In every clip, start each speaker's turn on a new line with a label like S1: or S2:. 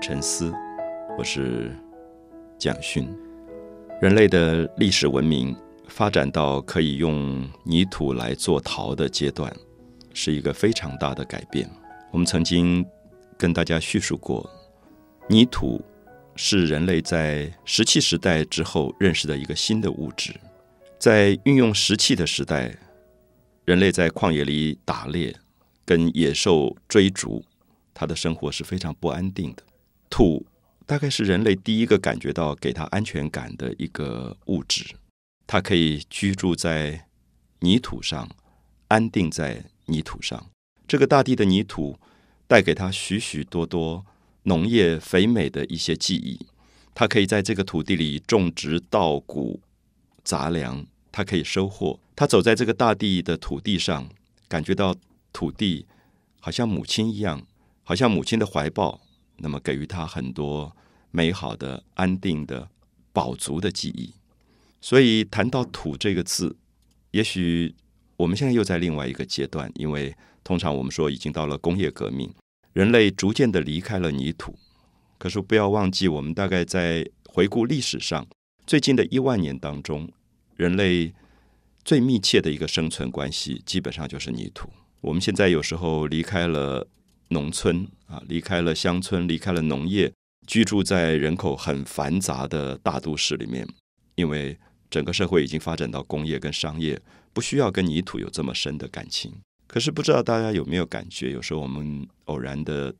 S1: 沉思，我是蒋勋。人类的历史文明发展到可以用泥土来做陶的阶段，是一个非常大的改变。我们曾经跟大家叙述过，泥土是人类在石器时代之后认识的一个新的物质。在运用石器的时代，人类在旷野里打猎，跟野兽追逐。他的生活是非常不安定的。土大概是人类第一个感觉到给他安全感的一个物质，它可以居住在泥土上，安定在泥土上。这个大地的泥土带给他许许多多农业肥美的一些记忆。它可以在这个土地里种植稻谷杂粮，它可以收获。他走在这个大地的土地上，感觉到土地好像母亲一样。好像母亲的怀抱，那么给予他很多美好的、安定的、饱足的记忆。所以谈到“土”这个字，也许我们现在又在另外一个阶段，因为通常我们说已经到了工业革命，人类逐渐的离开了泥土。可是不要忘记，我们大概在回顾历史上最近的一万年当中，人类最密切的一个生存关系，基本上就是泥土。我们现在有时候离开了。农村啊，离开了乡村，离开了农业，居住在人口很繁杂的大都市里面。因为整个社会已经发展到工业跟商业，不需要跟泥土有这么深的感情。可是不知道大家有没有感觉，有时候我们偶然的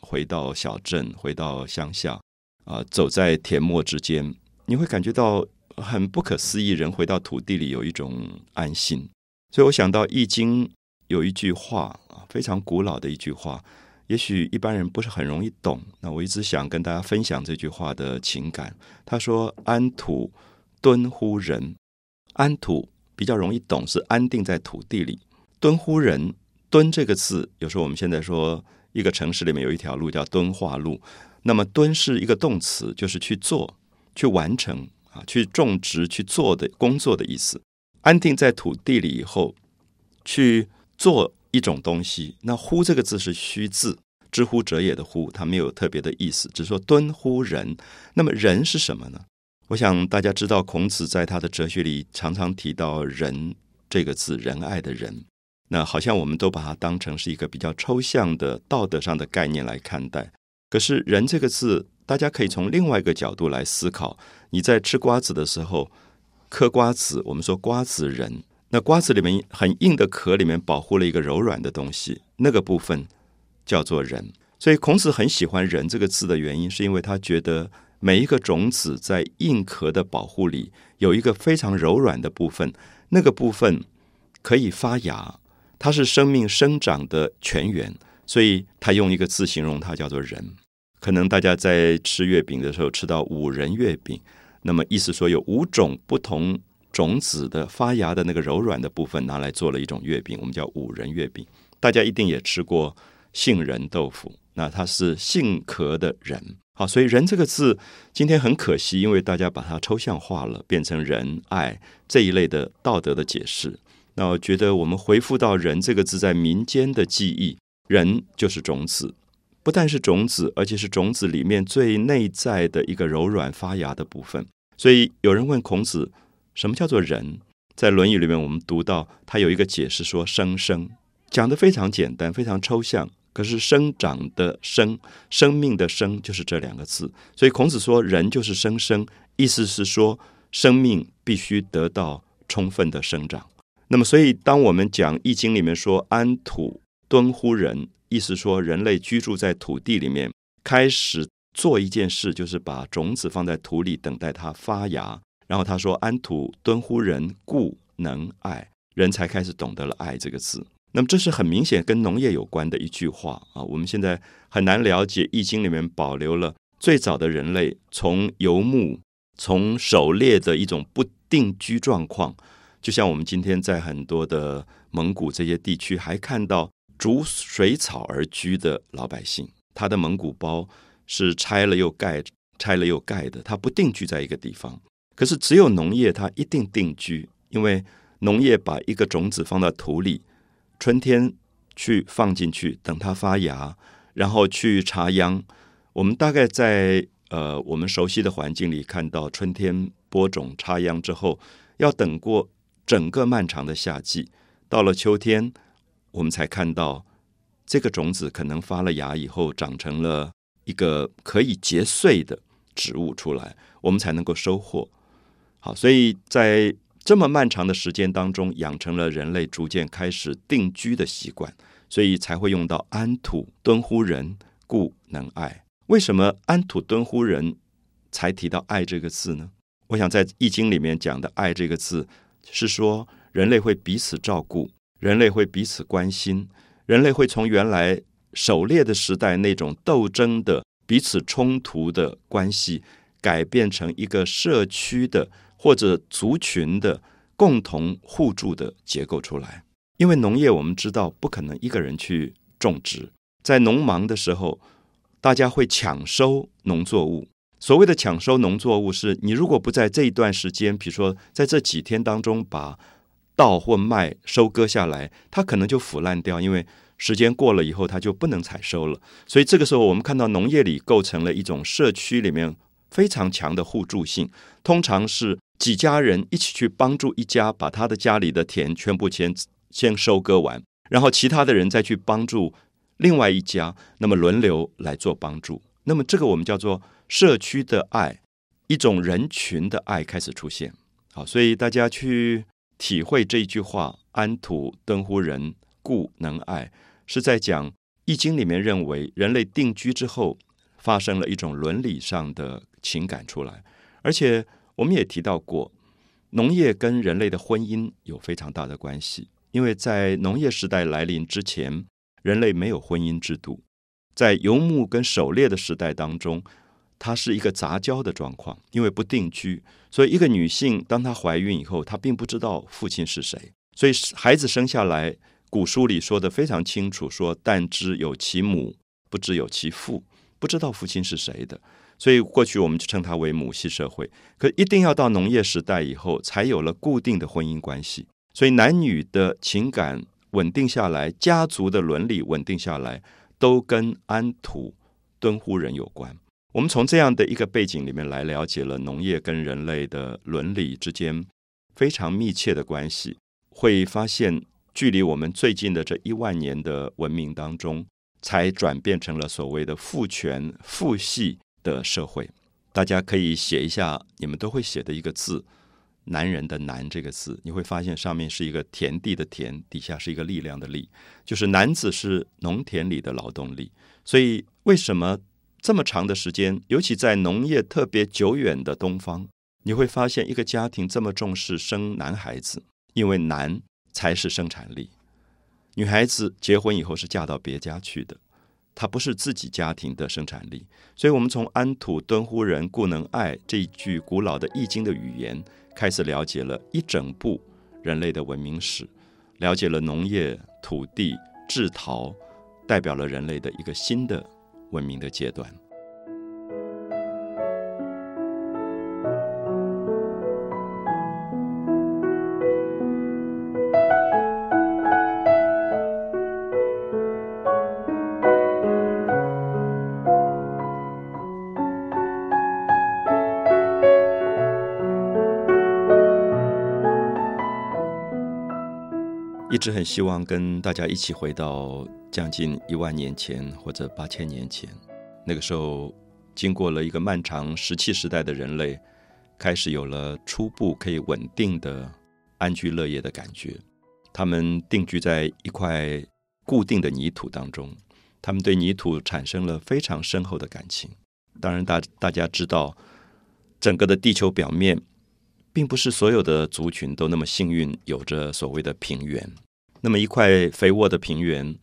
S1: 回到小镇，回到乡下，啊，走在田陌之间，你会感觉到很不可思议。人回到土地里有一种安心。所以我想到《易经》有一句话啊。非常古老的一句话，也许一般人不是很容易懂。那我一直想跟大家分享这句话的情感。他说：“安土敦乎人，安土比较容易懂，是安定在土地里。敦乎人，敦这个字，有时候我们现在说一个城市里面有一条路叫敦化路，那么敦是一个动词，就是去做、去完成啊，去种植、去做的工作的意思。安定在土地里以后，去做。”一种东西，那“乎”这个字是虚字，“知乎者也”的“乎”，它没有特别的意思，只是说“敦乎人”。那么“人”是什么呢？我想大家知道，孔子在他的哲学里常常提到“仁”这个字，仁爱的人。那好像我们都把它当成是一个比较抽象的道德上的概念来看待。可是“人”这个字，大家可以从另外一个角度来思考。你在吃瓜子的时候，嗑瓜子，我们说瓜子仁。那瓜子里面很硬的壳里面保护了一个柔软的东西，那个部分叫做仁。所以孔子很喜欢“仁”这个字的原因，是因为他觉得每一个种子在硬壳的保护里有一个非常柔软的部分，那个部分可以发芽，它是生命生长的泉源。所以他用一个字形容它，叫做“仁”。可能大家在吃月饼的时候吃到五仁月饼，那么意思说有五种不同。种子的发芽的那个柔软的部分拿来做了一种月饼，我们叫五仁月饼。大家一定也吃过杏仁豆腐，那它是杏壳的仁。好，所以“仁”这个字今天很可惜，因为大家把它抽象化了，变成仁爱这一类的道德的解释。那我觉得我们回复到“仁”这个字在民间的记忆，仁就是种子，不但是种子，而且是种子里面最内在的一个柔软发芽的部分。所以有人问孔子。什么叫做人？在《论语》里面，我们读到他有一个解释，说“生生”，讲的非常简单，非常抽象。可是生长的“生”，生命的“生”，就是这两个字。所以孔子说，人就是生生，意思是说，生命必须得到充分的生长。那么，所以当我们讲《易经》里面说“安土敦乎人”，意思说，人类居住在土地里面，开始做一件事，就是把种子放在土里，等待它发芽。然后他说：“安土敦乎人，故能爱。人才开始懂得了爱这个字。那么这是很明显跟农业有关的一句话啊。我们现在很难了解《易经》里面保留了最早的人类从游牧、从狩猎的一种不定居状况。就像我们今天在很多的蒙古这些地区，还看到逐水草而居的老百姓。他的蒙古包是拆了又盖，拆了又盖的，他不定居在一个地方。”可是，只有农业它一定定居，因为农业把一个种子放到土里，春天去放进去，等它发芽，然后去插秧。我们大概在呃我们熟悉的环境里看到春天播种插秧之后，要等过整个漫长的夏季，到了秋天，我们才看到这个种子可能发了芽以后，长成了一个可以结穗的植物出来，我们才能够收获。好，所以在这么漫长的时间当中，养成了人类逐渐开始定居的习惯，所以才会用到安土敦乎人，故能爱。为什么安土敦乎人才提到爱这个字呢？我想在《易经》里面讲的“爱”这个字，是说人类会彼此照顾，人类会彼此关心，人类会从原来狩猎的时代那种斗争的、彼此冲突的关系，改变成一个社区的。或者族群的共同互助的结构出来，因为农业我们知道不可能一个人去种植，在农忙的时候，大家会抢收农作物。所谓的抢收农作物，是你如果不在这一段时间，比如说在这几天当中把稻或麦收割下来，它可能就腐烂掉，因为时间过了以后，它就不能采收了。所以这个时候，我们看到农业里构成了一种社区里面非常强的互助性，通常是。几家人一起去帮助一家，把他的家里的田全部先先收割完，然后其他的人再去帮助另外一家，那么轮流来做帮助。那么这个我们叫做社区的爱，一种人群的爱开始出现。好，所以大家去体会这一句话：“安土敦乎人，故能爱”，是在讲《易经》里面认为人类定居之后发生了一种伦理上的情感出来，而且。我们也提到过，农业跟人类的婚姻有非常大的关系，因为在农业时代来临之前，人类没有婚姻制度，在游牧跟狩猎的时代当中，它是一个杂交的状况，因为不定居，所以一个女性当她怀孕以后，她并不知道父亲是谁，所以孩子生下来，古书里说的非常清楚，说但知有其母，不知有其父，不知道父亲是谁的。所以过去我们就称它为母系社会，可一定要到农业时代以后，才有了固定的婚姻关系。所以男女的情感稳定下来，家族的伦理稳定下来，都跟安土敦乎人有关。我们从这样的一个背景里面来了解了农业跟人类的伦理之间非常密切的关系，会发现距离我们最近的这一万年的文明当中，才转变成了所谓的父权父系。的社会，大家可以写一下你们都会写的一个字“男人”的“男”这个字，你会发现上面是一个田地的“田”，底下是一个力量的“力”，就是男子是农田里的劳动力。所以，为什么这么长的时间，尤其在农业特别久远的东方，你会发现一个家庭这么重视生男孩子？因为男才是生产力，女孩子结婚以后是嫁到别家去的。它不是自己家庭的生产力，所以，我们从“安土敦乎人，故能爱”这一句古老的《易经》的语言开始，了解了一整部人类的文明史，了解了农业、土地、制陶，代表了人类的一个新的文明的阶段。一直很希望跟大家一起回到将近一万年前或者八千年前，那个时候经过了一个漫长石器时代的人类，开始有了初步可以稳定的安居乐业的感觉。他们定居在一块固定的泥土当中，他们对泥土产生了非常深厚的感情。当然，大大家知道，整个的地球表面，并不是所有的族群都那么幸运，有着所谓的平原。那么一块肥沃的平原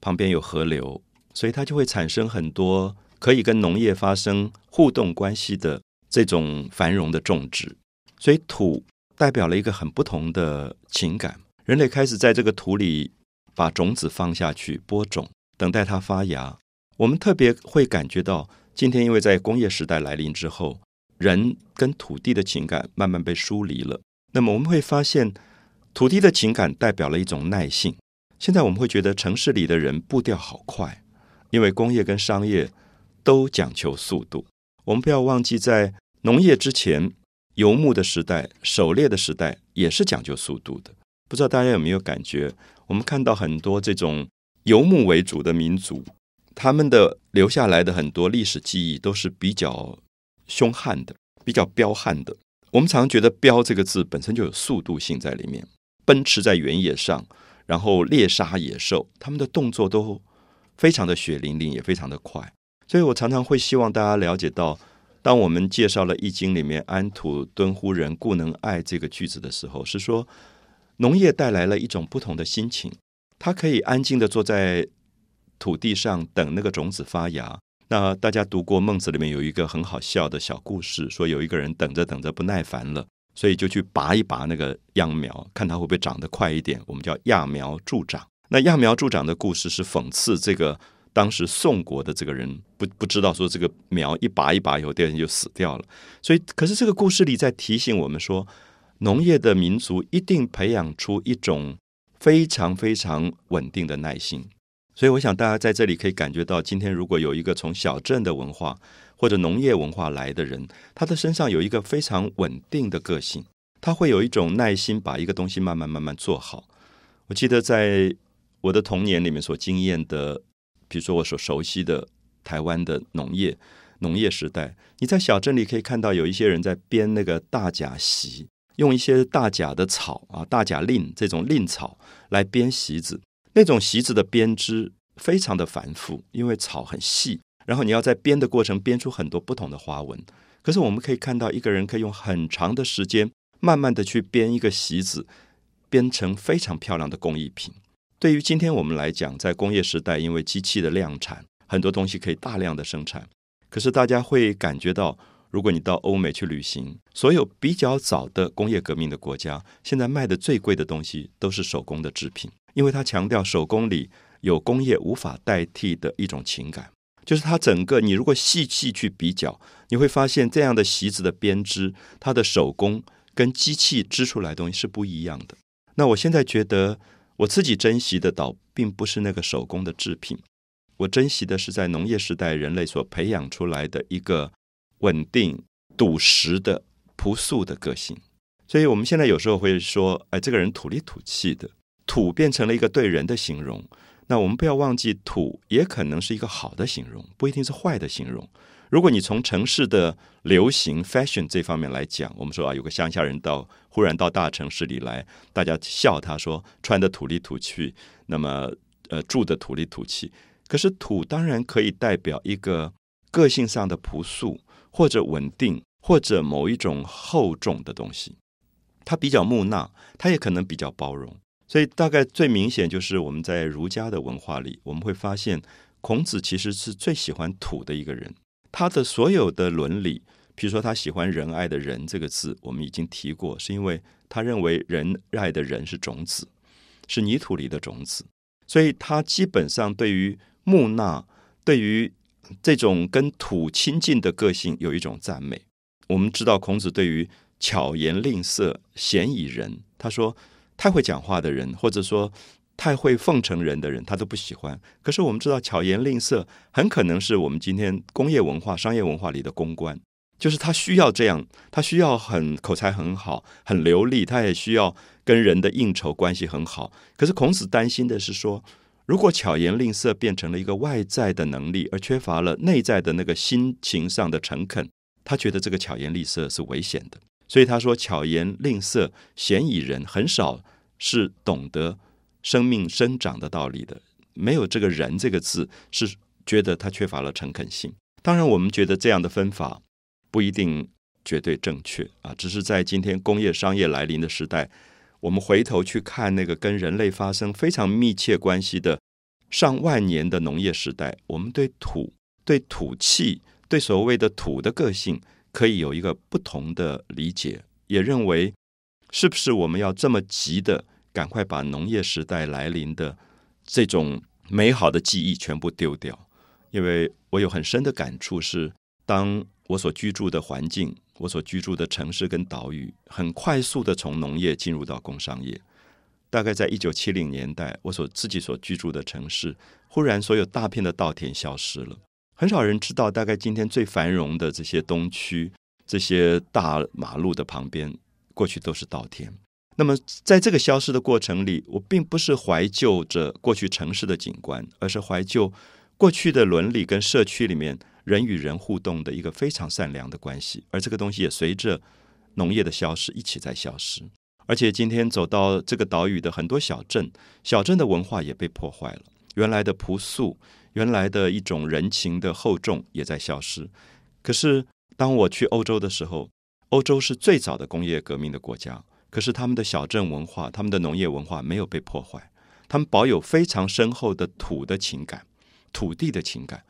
S1: 旁边有河流，所以它就会产生很多可以跟农业发生互动关系的这种繁荣的种植。所以土代表了一个很不同的情感。人类开始在这个土里把种子放下去播种，等待它发芽。我们特别会感觉到，今天因为在工业时代来临之后，人跟土地的情感慢慢被疏离了。那么我们会发现。土地的情感代表了一种耐性。现在我们会觉得城市里的人步调好快，因为工业跟商业都讲求速度。我们不要忘记，在农业之前，游牧的时代、狩猎的时代也是讲究速度的。不知道大家有没有感觉？我们看到很多这种游牧为主的民族，他们的留下来的很多历史记忆都是比较凶悍的、比较彪悍的。我们常常觉得“彪”这个字本身就有速度性在里面，奔驰在原野上，然后猎杀野兽，他们的动作都非常的血淋淋，也非常的快。所以我常常会希望大家了解到，当我们介绍了《易经》里面“安土敦乎人，故能爱”这个句子的时候，是说。农业带来了一种不同的心情，它可以安静的坐在土地上等那个种子发芽。那大家读过《孟子》里面有一个很好笑的小故事，说有一个人等着等着不耐烦了，所以就去拔一拔那个秧苗，看它会不会长得快一点。我们叫揠苗助长。那揠苗助长的故事是讽刺这个当时宋国的这个人不不知道说这个苗一拔一拔以后，第二天就死掉了。所以，可是这个故事里在提醒我们说。农业的民族一定培养出一种非常非常稳定的耐心，所以我想大家在这里可以感觉到，今天如果有一个从小镇的文化或者农业文化来的人，他的身上有一个非常稳定的个性，他会有一种耐心，把一个东西慢慢慢慢做好。我记得在我的童年里面所经验的，比如说我所熟悉的台湾的农业农业时代，你在小镇里可以看到有一些人在编那个大甲席。用一些大甲的草啊，大甲蔺这种蔺草来编席子，那种席子的编织非常的繁复，因为草很细，然后你要在编的过程编出很多不同的花纹。可是我们可以看到，一个人可以用很长的时间，慢慢的去编一个席子，编成非常漂亮的工艺品。对于今天我们来讲，在工业时代，因为机器的量产，很多东西可以大量的生产，可是大家会感觉到。如果你到欧美去旅行，所有比较早的工业革命的国家，现在卖的最贵的东西都是手工的制品，因为它强调手工里有工业无法代替的一种情感，就是它整个你如果细细去比较，你会发现这样的席子的编织，它的手工跟机器织出来东西是不一样的。那我现在觉得我自己珍惜的倒并不是那个手工的制品，我珍惜的是在农业时代人类所培养出来的一个。稳定、笃实的朴素的个性，所以我们现在有时候会说：“哎，这个人土里土气的。”土变成了一个对人的形容。那我们不要忘记，土也可能是一个好的形容，不一定是坏的形容。如果你从城市的流行 fashion 这方面来讲，我们说啊，有个乡下人到忽然到大城市里来，大家笑他说穿的土里土气，那么呃住的土里土气。可是土当然可以代表一个个性上的朴素。或者稳定，或者某一种厚重的东西，它比较木讷，它也可能比较包容。所以，大概最明显就是我们在儒家的文化里，我们会发现孔子其实是最喜欢土的一个人。他的所有的伦理，比如说他喜欢仁爱的“仁”这个字，我们已经提过，是因为他认为仁爱的“仁”是种子，是泥土里的种子。所以他基本上对于木讷，对于这种跟土亲近的个性有一种赞美。我们知道孔子对于巧言令色、鲜矣仁，他说太会讲话的人，或者说太会奉承人的人，他都不喜欢。可是我们知道巧言令色很可能是我们今天工业文化、商业文化里的公关，就是他需要这样，他需要很口才很好、很流利，他也需要跟人的应酬关系很好。可是孔子担心的是说。如果巧言令色变成了一个外在的能力，而缺乏了内在的那个心情上的诚恳，他觉得这个巧言令色是危险的。所以他说：“巧言令色，鲜矣仁。”很少是懂得生命生长的道理的。没有这个人这个字，是觉得他缺乏了诚恳性。当然，我们觉得这样的分法不一定绝对正确啊，只是在今天工业商业来临的时代。我们回头去看那个跟人类发生非常密切关系的上万年的农业时代，我们对土、对土气、对所谓的土的个性，可以有一个不同的理解。也认为，是不是我们要这么急的赶快把农业时代来临的这种美好的记忆全部丢掉？因为我有很深的感触，是当我所居住的环境。我所居住的城市跟岛屿，很快速的从农业进入到工商业。大概在一九七零年代，我所自己所居住的城市，忽然所有大片的稻田消失了，很少人知道，大概今天最繁荣的这些东区、这些大马路的旁边，过去都是稻田。那么，在这个消失的过程里，我并不是怀旧着过去城市的景观，而是怀旧过去的伦理跟社区里面人与人互动的一个非常善良的关系。而这个东西也随着农业的消失一起在消失。而且今天走到这个岛屿的很多小镇，小镇的文化也被破坏了，原来的朴素。原来的一种人情的厚重也在消失。可是当我去欧洲的时候，欧洲是最早的工业革命的国家，可是他们的小镇文化、他们的农业文化没有被破坏，他们保有非常深厚的土的情感、土地的情感。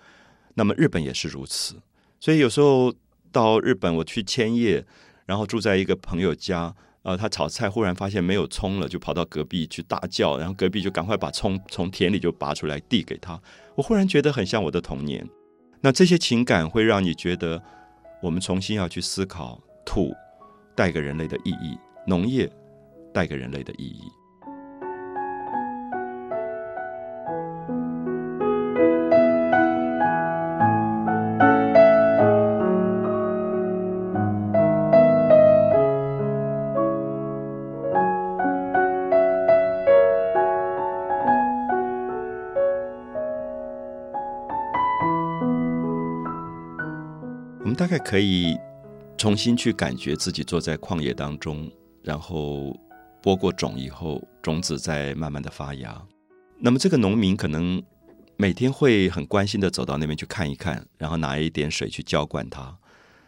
S1: 那么日本也是如此。所以有时候到日本，我去千叶，然后住在一个朋友家。呃，他炒菜忽然发现没有葱了，就跑到隔壁去大叫，然后隔壁就赶快把葱从田里就拔出来递给他。我忽然觉得很像我的童年。那这些情感会让你觉得，我们重新要去思考土带给人类的意义，农业带给人类的意义。我们大概可以重新去感觉自己坐在旷野当中，然后播过种以后，种子在慢慢的发芽。那么这个农民可能每天会很关心的走到那边去看一看，然后拿一点水去浇灌它。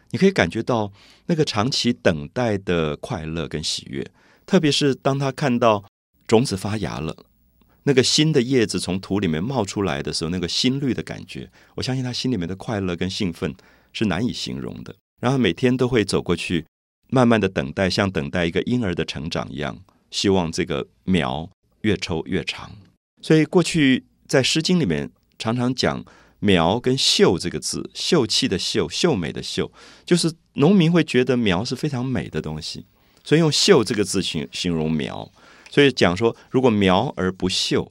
S1: 你可以感觉到那个长期等待的快乐跟喜悦，特别是当他看到种子发芽了，那个新的叶子从土里面冒出来的时候，那个新绿的感觉，我相信他心里面的快乐跟兴奋。是难以形容的。然后每天都会走过去，慢慢的等待，像等待一个婴儿的成长一样，希望这个苗越抽越长。所以过去在《诗经》里面常常讲“苗”跟“秀”这个字，“秀气”的“秀”，秀美的“秀”，就是农民会觉得苗是非常美的东西，所以用“秀”这个字形形容苗。所以讲说，如果苗而不秀，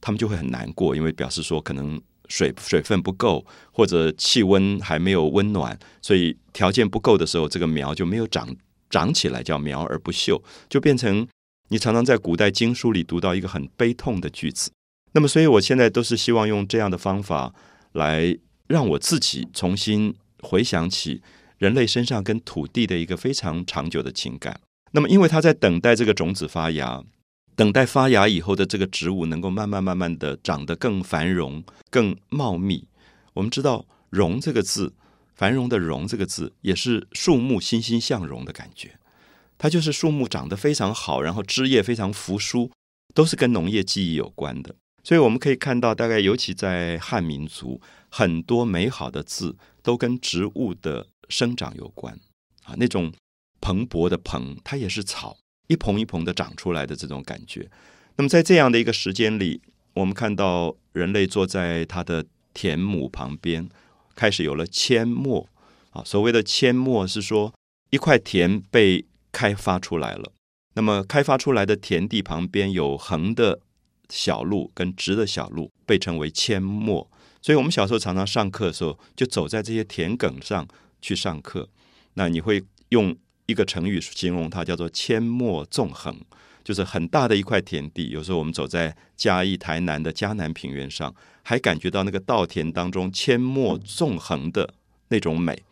S1: 他们就会很难过，因为表示说可能。水水分不够，或者气温还没有温暖，所以条件不够的时候，这个苗就没有长长起来，叫苗而不秀，就变成你常常在古代经书里读到一个很悲痛的句子。那么，所以我现在都是希望用这样的方法来让我自己重新回想起人类身上跟土地的一个非常长久的情感。那么，因为他在等待这个种子发芽。等待发芽以后的这个植物能够慢慢慢慢的长得更繁荣、更茂密。我们知道“荣”这个字，繁荣的“荣”这个字，也是树木欣欣向荣的感觉。它就是树木长得非常好，然后枝叶非常扶疏，都是跟农业记忆有关的。所以我们可以看到，大概尤其在汉民族，很多美好的字都跟植物的生长有关啊。那种蓬勃的“蓬”，它也是草。一蓬一蓬的长出来的这种感觉，那么在这样的一个时间里，我们看到人类坐在他的田亩旁边，开始有了阡陌啊。所谓的阡陌是说一块田被开发出来了，那么开发出来的田地旁边有横的小路跟直的小路，被称为阡陌。所以我们小时候常常上课的时候，就走在这些田埂上去上课，那你会用。一个成语形容它叫做“阡陌纵横”，就是很大的一块田地。有时候我们走在嘉义、台南的嘉南平原上，还感觉到那个稻田当中阡陌纵横的那种美。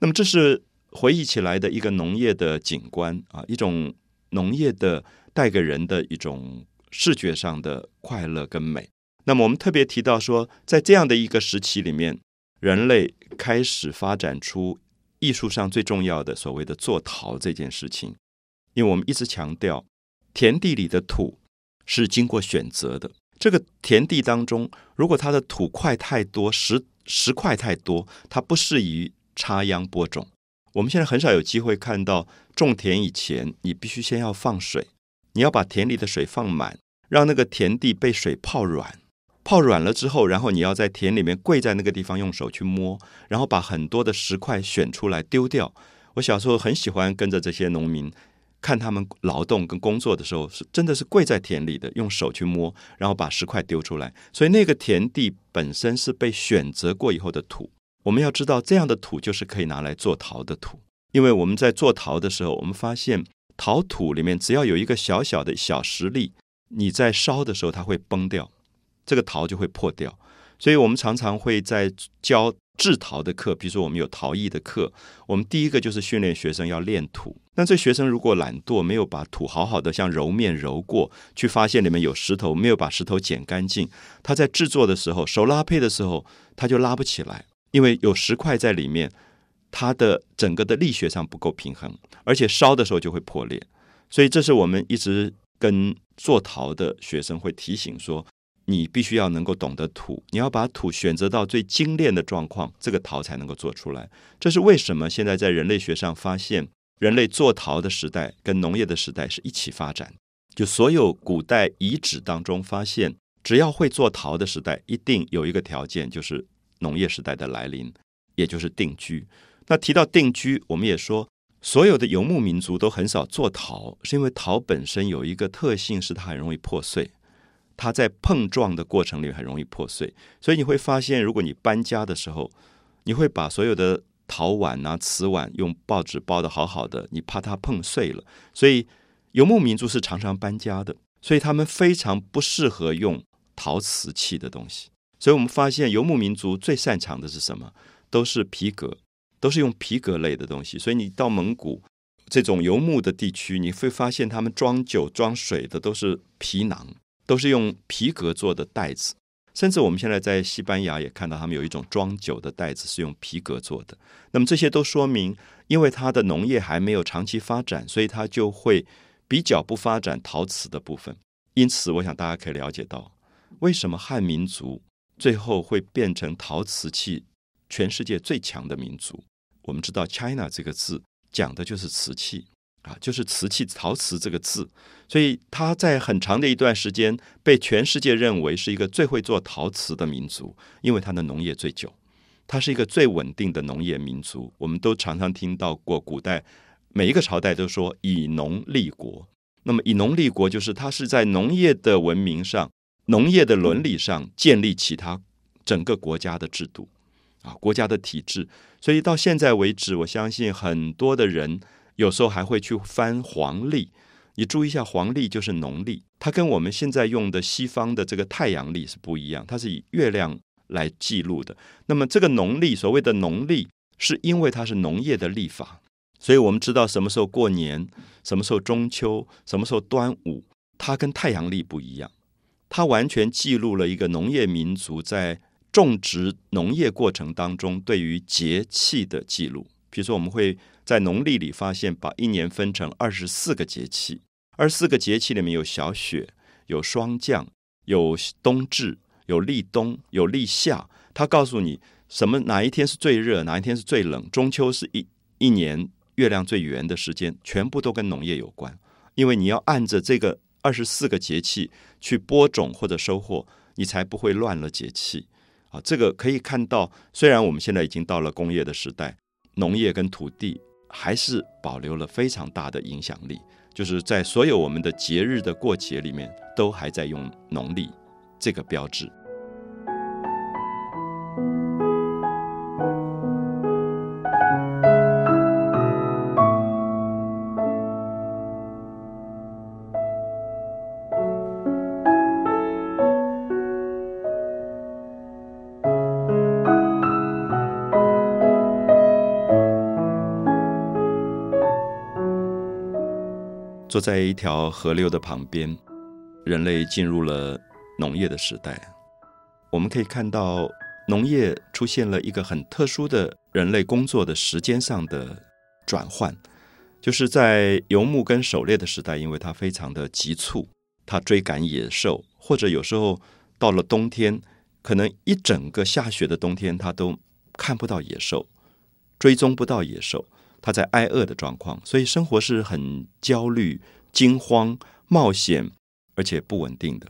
S1: 那么，这是回忆起来的一个农业的景观啊，一种农业的带给人的一种视觉上的快乐跟美。那么，我们特别提到说，在这样的一个时期里面，人类开始发展出。艺术上最重要的所谓的做陶这件事情，因为我们一直强调，田地里的土是经过选择的。这个田地当中，如果它的土块太多，石石块太多，它不适宜插秧播种。我们现在很少有机会看到种田以前，你必须先要放水，你要把田里的水放满，让那个田地被水泡软。泡软了之后，然后你要在田里面跪在那个地方，用手去摸，然后把很多的石块选出来丢掉。我小时候很喜欢跟着这些农民看他们劳动跟工作的时候，是真的是跪在田里的，用手去摸，然后把石块丢出来。所以那个田地本身是被选择过以后的土。我们要知道，这样的土就是可以拿来做陶的土。因为我们在做陶的时候，我们发现陶土里面只要有一个小小的小石粒，你在烧的时候它会崩掉，这个陶就会破掉。所以我们常常会在教。制陶的课，比如说我们有陶艺的课，我们第一个就是训练学生要练土。那这学生如果懒惰，没有把土好好的像揉面揉过，去发现里面有石头，没有把石头捡干净，他在制作的时候，手拉坯的时候，他就拉不起来，因为有石块在里面，它的整个的力学上不够平衡，而且烧的时候就会破裂。所以这是我们一直跟做陶的学生会提醒说。你必须要能够懂得土，你要把土选择到最精炼的状况，这个陶才能够做出来。这是为什么？现在在人类学上发现，人类做陶的时代跟农业的时代是一起发展。就所有古代遗址当中发现，只要会做陶的时代，一定有一个条件，就是农业时代的来临，也就是定居。那提到定居，我们也说，所有的游牧民族都很少做陶，是因为陶本身有一个特性，是它很容易破碎。它在碰撞的过程里很容易破碎，所以你会发现，如果你搬家的时候，你会把所有的陶碗啊、瓷碗用报纸包的好好的，你怕它碰碎了。所以游牧民族是常常搬家的，所以他们非常不适合用陶瓷器的东西。所以我们发现游牧民族最擅长的是什么？都是皮革，都是用皮革类的东西。所以你到蒙古这种游牧的地区，你会发现他们装酒、装水的都是皮囊。都是用皮革做的袋子，甚至我们现在在西班牙也看到他们有一种装酒的袋子是用皮革做的。那么这些都说明，因为它的农业还没有长期发展，所以它就会比较不发展陶瓷的部分。因此，我想大家可以了解到，为什么汉民族最后会变成陶瓷器全世界最强的民族。我们知道 “China” 这个字讲的就是瓷器。啊，就是瓷器、陶瓷这个字，所以他在很长的一段时间被全世界认为是一个最会做陶瓷的民族，因为它的农业最久，它是一个最稳定的农业民族。我们都常常听到过，古代每一个朝代都说以农立国。那么以农立国，就是它是在农业的文明上、农业的伦理上建立起它整个国家的制度啊，国家的体制。所以到现在为止，我相信很多的人。有时候还会去翻黄历，你注意一下，黄历就是农历，它跟我们现在用的西方的这个太阳历是不一样，它是以月亮来记录的。那么这个农历，所谓的农历，是因为它是农业的历法，所以我们知道什么时候过年，什么时候中秋，什么时候端午，它跟太阳历不一样，它完全记录了一个农业民族在种植农业过程当中对于节气的记录。比如说，我们会在农历里发现，把一年分成二十四个节气。二十四个节气里面有小雪，有霜降，有冬至，有立冬，有立夏。它告诉你什么哪一天是最热，哪一天是最冷。中秋是一一年月亮最圆的时间，全部都跟农业有关。因为你要按着这个二十四个节气去播种或者收获，你才不会乱了节气。啊，这个可以看到，虽然我们现在已经到了工业的时代。农业跟土地还是保留了非常大的影响力，就是在所有我们的节日的过节里面，都还在用农历这个标志。坐在一条河流的旁边，人类进入了农业的时代。我们可以看到，农业出现了一个很特殊的人类工作的时间上的转换，就是在游牧跟狩猎的时代，因为它非常的急促，它追赶野兽，或者有时候到了冬天，可能一整个下雪的冬天，它都看不到野兽，追踪不到野兽。他在挨饿的状况，所以生活是很焦虑、惊慌、冒险，而且不稳定的。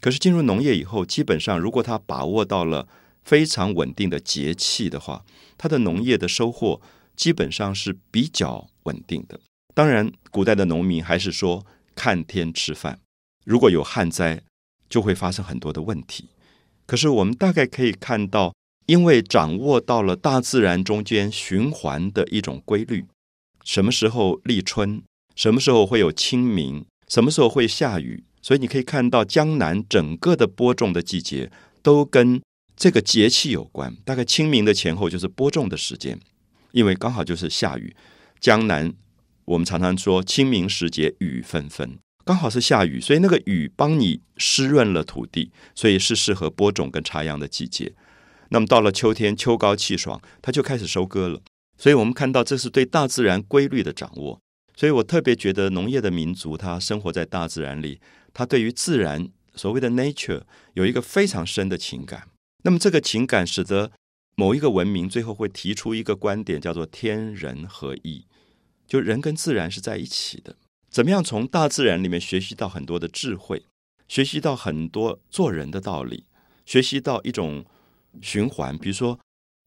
S1: 可是进入农业以后，基本上如果他把握到了非常稳定的节气的话，他的农业的收获基本上是比较稳定的。当然，古代的农民还是说看天吃饭，如果有旱灾，就会发生很多的问题。可是我们大概可以看到，因为掌握到了大自然中间循环的一种规律，什么时候立春，什么时候会有清明，什么时候会下雨，所以你可以看到江南整个的播种的季节都跟这个节气有关。大概清明的前后就是播种的时间，因为刚好就是下雨。江南我们常常说清明时节雨纷纷。刚好是下雨，所以那个雨帮你湿润了土地，所以是适合播种跟插秧的季节。那么到了秋天，秋高气爽，它就开始收割了。所以我们看到这是对大自然规律的掌握。所以我特别觉得农业的民族，他生活在大自然里，他对于自然所谓的 nature 有一个非常深的情感。那么这个情感使得某一个文明最后会提出一个观点，叫做天人合一，就人跟自然是在一起的。怎么样从大自然里面学习到很多的智慧，学习到很多做人的道理，学习到一种循环。比如说，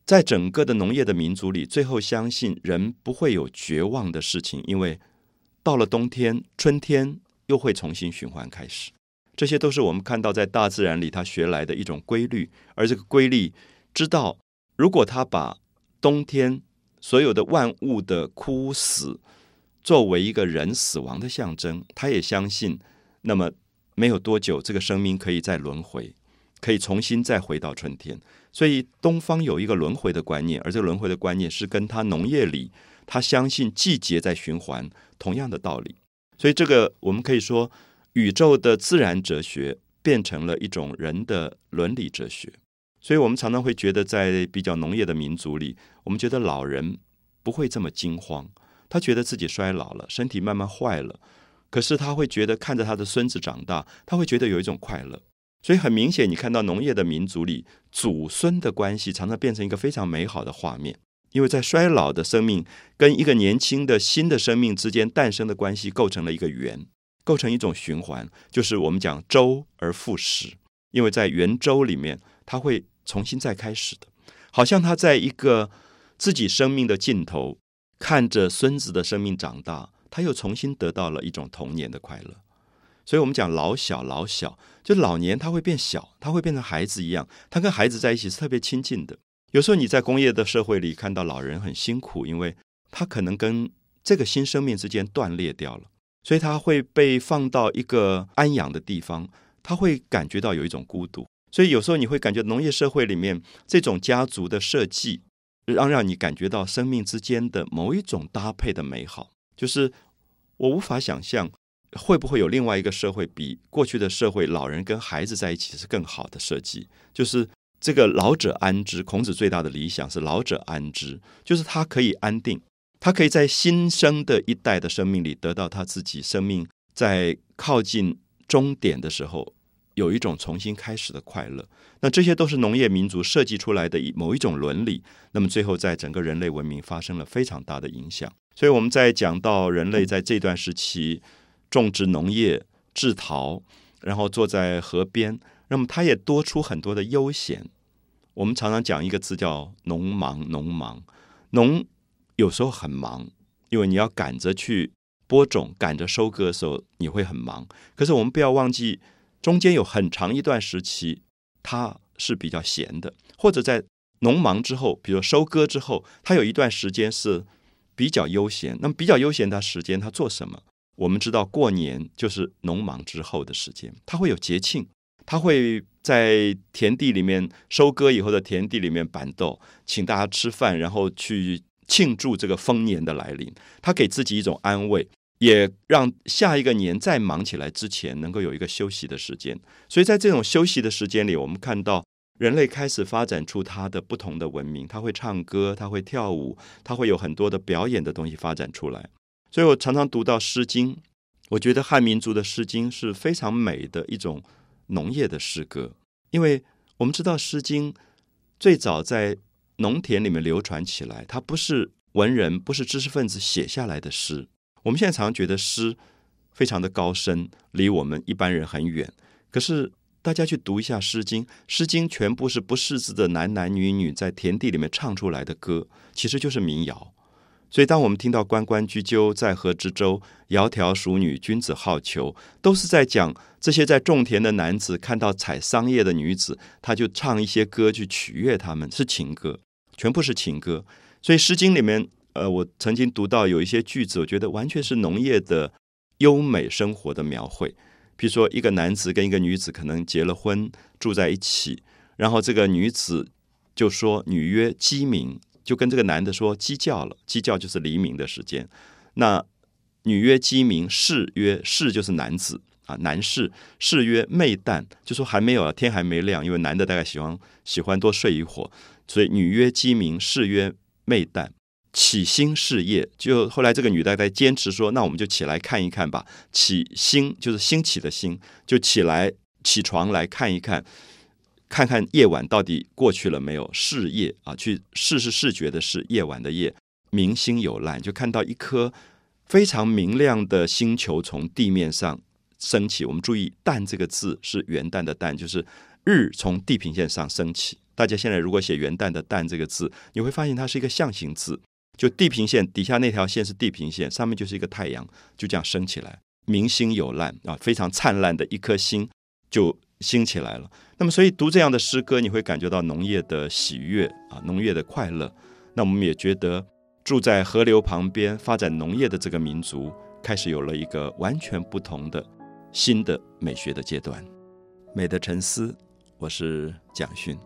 S1: 在整个的农业的民族里，最后相信人不会有绝望的事情，因为到了冬天、春天又会重新循环开始。这些都是我们看到在大自然里他学来的一种规律，而这个规律知道，如果他把冬天所有的万物的枯死。作为一个人死亡的象征，他也相信，那么没有多久，这个生命可以再轮回，可以重新再回到春天。所以东方有一个轮回的观念，而这个轮回的观念是跟他农业里他相信季节在循环同样的道理。所以这个我们可以说，宇宙的自然哲学变成了一种人的伦理哲学。所以我们常常会觉得，在比较农业的民族里，我们觉得老人不会这么惊慌。他觉得自己衰老了，身体慢慢坏了，可是他会觉得看着他的孙子长大，他会觉得有一种快乐。所以很明显，你看到农业的民族里，祖孙的关系常常变成一个非常美好的画面，因为在衰老的生命跟一个年轻的新的生命之间诞生的关系，构成了一个圆，构成一种循环，就是我们讲周而复始。因为在圆周里面，它会重新再开始的，好像他在一个自己生命的尽头。看着孙子的生命长大，他又重新得到了一种童年的快乐。所以，我们讲老小老小，就老年他会变小，他会变成孩子一样，他跟孩子在一起是特别亲近的。有时候你在工业的社会里看到老人很辛苦，因为他可能跟这个新生命之间断裂掉了，所以他会被放到一个安养的地方，他会感觉到有一种孤独。所以有时候你会感觉农业社会里面这种家族的设计。让让你感觉到生命之间的某一种搭配的美好，就是我无法想象会不会有另外一个社会比过去的社会，老人跟孩子在一起是更好的设计。就是这个老者安之，孔子最大的理想是老者安之，就是他可以安定，他可以在新生的一代的生命里得到他自己生命在靠近终点的时候。有一种重新开始的快乐，那这些都是农业民族设计出来的某一种伦理。那么最后，在整个人类文明发生了非常大的影响。所以我们在讲到人类在这段时期种植农业、制陶，然后坐在河边，那么他也多出很多的悠闲。我们常常讲一个字叫“农忙”，农忙，农有时候很忙，因为你要赶着去播种、赶着收割的时候，你会很忙。可是我们不要忘记。中间有很长一段时期，他是比较闲的，或者在农忙之后，比如收割之后，他有一段时间是比较悠闲。那么比较悠闲的时间，他做什么？我们知道过年就是农忙之后的时间，他会有节庆，他会在田地里面收割以后的田地里面板豆，请大家吃饭，然后去庆祝这个丰年的来临。他给自己一种安慰。也让下一个年再忙起来之前，能够有一个休息的时间。所以在这种休息的时间里，我们看到人类开始发展出它的不同的文明。他会唱歌，他会跳舞，他会有很多的表演的东西发展出来。所以我常常读到《诗经》，我觉得汉民族的《诗经》是非常美的一种农业的诗歌，因为我们知道《诗经》最早在农田里面流传起来，它不是文人，不是知识分子写下来的诗。我们现在常常觉得诗非常的高深，离我们一般人很远。可是大家去读一下《诗经》，《诗经》全部是不识字的男男女女在田地里面唱出来的歌，其实就是民谣。所以，当我们听到“关关雎鸠，在河之洲，窈窕淑女，君子好逑”，都是在讲这些在种田的男子看到采桑叶的女子，他就唱一些歌去取悦他们，是情歌，全部是情歌。所以，《诗经》里面，呃，我曾经读到有一些句子，我觉得完全是农业的优美生活的描绘。比如说，一个男子跟一个女子可能结了婚，住在一起，然后这个女子就说：“女曰鸡鸣。”就跟这个男的说鸡叫了，鸡叫就是黎明的时间。那女曰鸡鸣，士曰士就是男子啊，男士士曰昧旦，就说还没有了天还没亮，因为男的大概喜欢喜欢多睡一会儿，所以女曰鸡鸣，士曰昧旦，起心事业。就后来这个女的在坚持说，那我们就起来看一看吧。起心就是兴起的兴，就起来起床来看一看。看看夜晚到底过去了没有？视夜啊，去视是视觉的视，夜晚的夜，明星有烂，就看到一颗非常明亮的星球从地面上升起。我们注意“旦”这个字是元旦的“旦”，就是日从地平线上升起。大家现在如果写元旦的“旦”这个字，你会发现它是一个象形字，就地平线底下那条线是地平线，上面就是一个太阳，就这样升起来。明星有烂啊，非常灿烂的一颗星就。兴起来了，那么所以读这样的诗歌，你会感觉到农业的喜悦啊，农业的快乐。那我们也觉得住在河流旁边发展农业的这个民族，开始有了一个完全不同的新的美学的阶段。美的沉思，我是蒋勋。